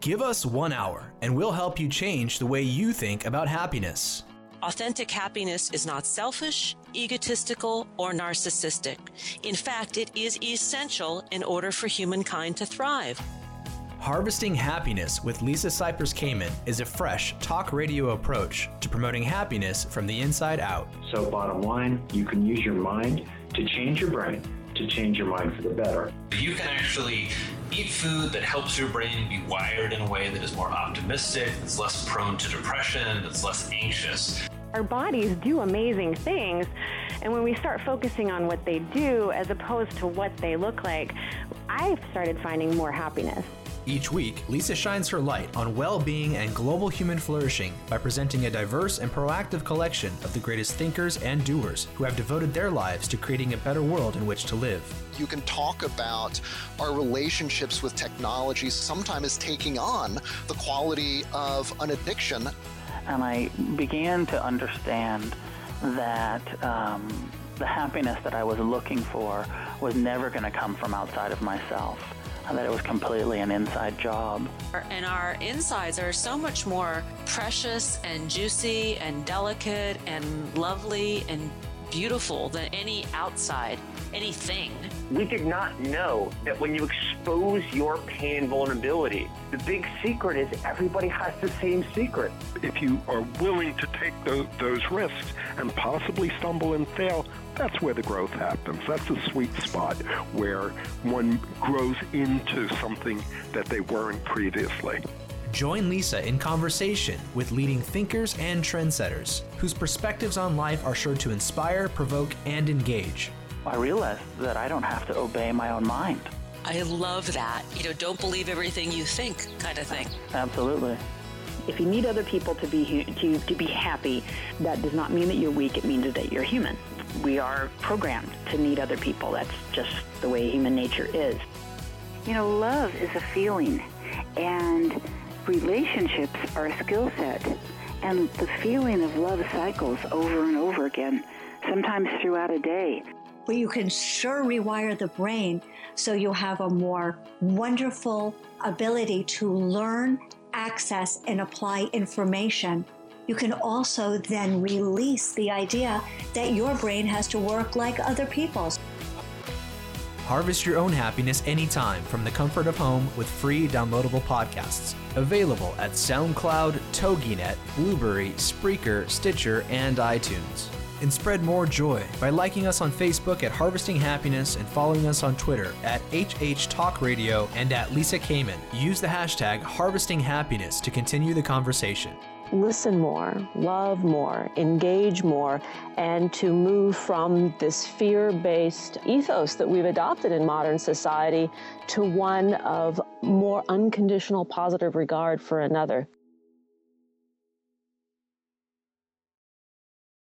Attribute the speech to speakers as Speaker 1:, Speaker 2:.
Speaker 1: Give us one hour and we'll help you change the way you think about happiness.
Speaker 2: Authentic happiness is not selfish, egotistical, or narcissistic. In fact, it is essential in order for humankind to thrive.
Speaker 1: Harvesting Happiness with Lisa Cypers Kamen is a fresh talk radio approach to promoting happiness from the inside out.
Speaker 3: So, bottom line, you can use your mind to change your brain, to change your mind for the better.
Speaker 4: You can actually eat food that helps your brain be wired in a way that is more optimistic, that's less prone to depression, that's less anxious.
Speaker 5: Our bodies do amazing things, and when we start focusing on what they do as opposed to what they look like, I've started finding more happiness.
Speaker 1: Each week, Lisa shines her light on well being and global human flourishing by presenting a diverse and proactive collection of the greatest thinkers and doers who have devoted their lives to creating a better world in which to live.
Speaker 6: You can talk about our relationships with technology sometimes taking on the quality of an addiction.
Speaker 7: And I began to understand that um, the happiness that I was looking for was never going to come from outside of myself and that it was completely an inside job.
Speaker 2: And our insides are so much more precious and juicy and delicate and lovely and beautiful than any outside, anything.
Speaker 8: We did not know that when you expose your pain and vulnerability, the big secret is everybody has the same secret.
Speaker 9: If you are willing to take those, those risks and possibly stumble and fail, that's where the growth happens. That's the sweet spot where one grows into something that they weren't previously.
Speaker 1: Join Lisa in conversation with leading thinkers and trendsetters whose perspectives on life are sure to inspire, provoke, and engage.
Speaker 7: I realized that I don't have to obey my own mind.
Speaker 2: I love that. You know, don't believe everything you think kind of thing.
Speaker 7: Absolutely.
Speaker 5: If you need other people to be to, to be happy, that does not mean that you're weak. It means that you're human. We are programmed to need other people. That's just the way human nature is.
Speaker 10: You know, love is a feeling, and relationships are a skill set. And the feeling of love cycles over and over again, sometimes throughout a day.
Speaker 11: Where you can sure rewire the brain so you'll have a more wonderful ability to learn, access, and apply information. You can also then release the idea that your brain has to work like other people's.
Speaker 1: Harvest your own happiness anytime from the comfort of home with free downloadable podcasts. Available at SoundCloud, TogiNet, Blubrry, Spreaker, Stitcher, and iTunes. And spread more joy by liking us on Facebook at Harvesting Happiness and following us on Twitter at HH Talk Radio and at Lisa Kamen. Use the hashtag Harvesting Happiness to continue the conversation
Speaker 12: listen more, love more, engage more, and to move from this fear based ethos that we've adopted in modern society to one of more unconditional positive regard for another.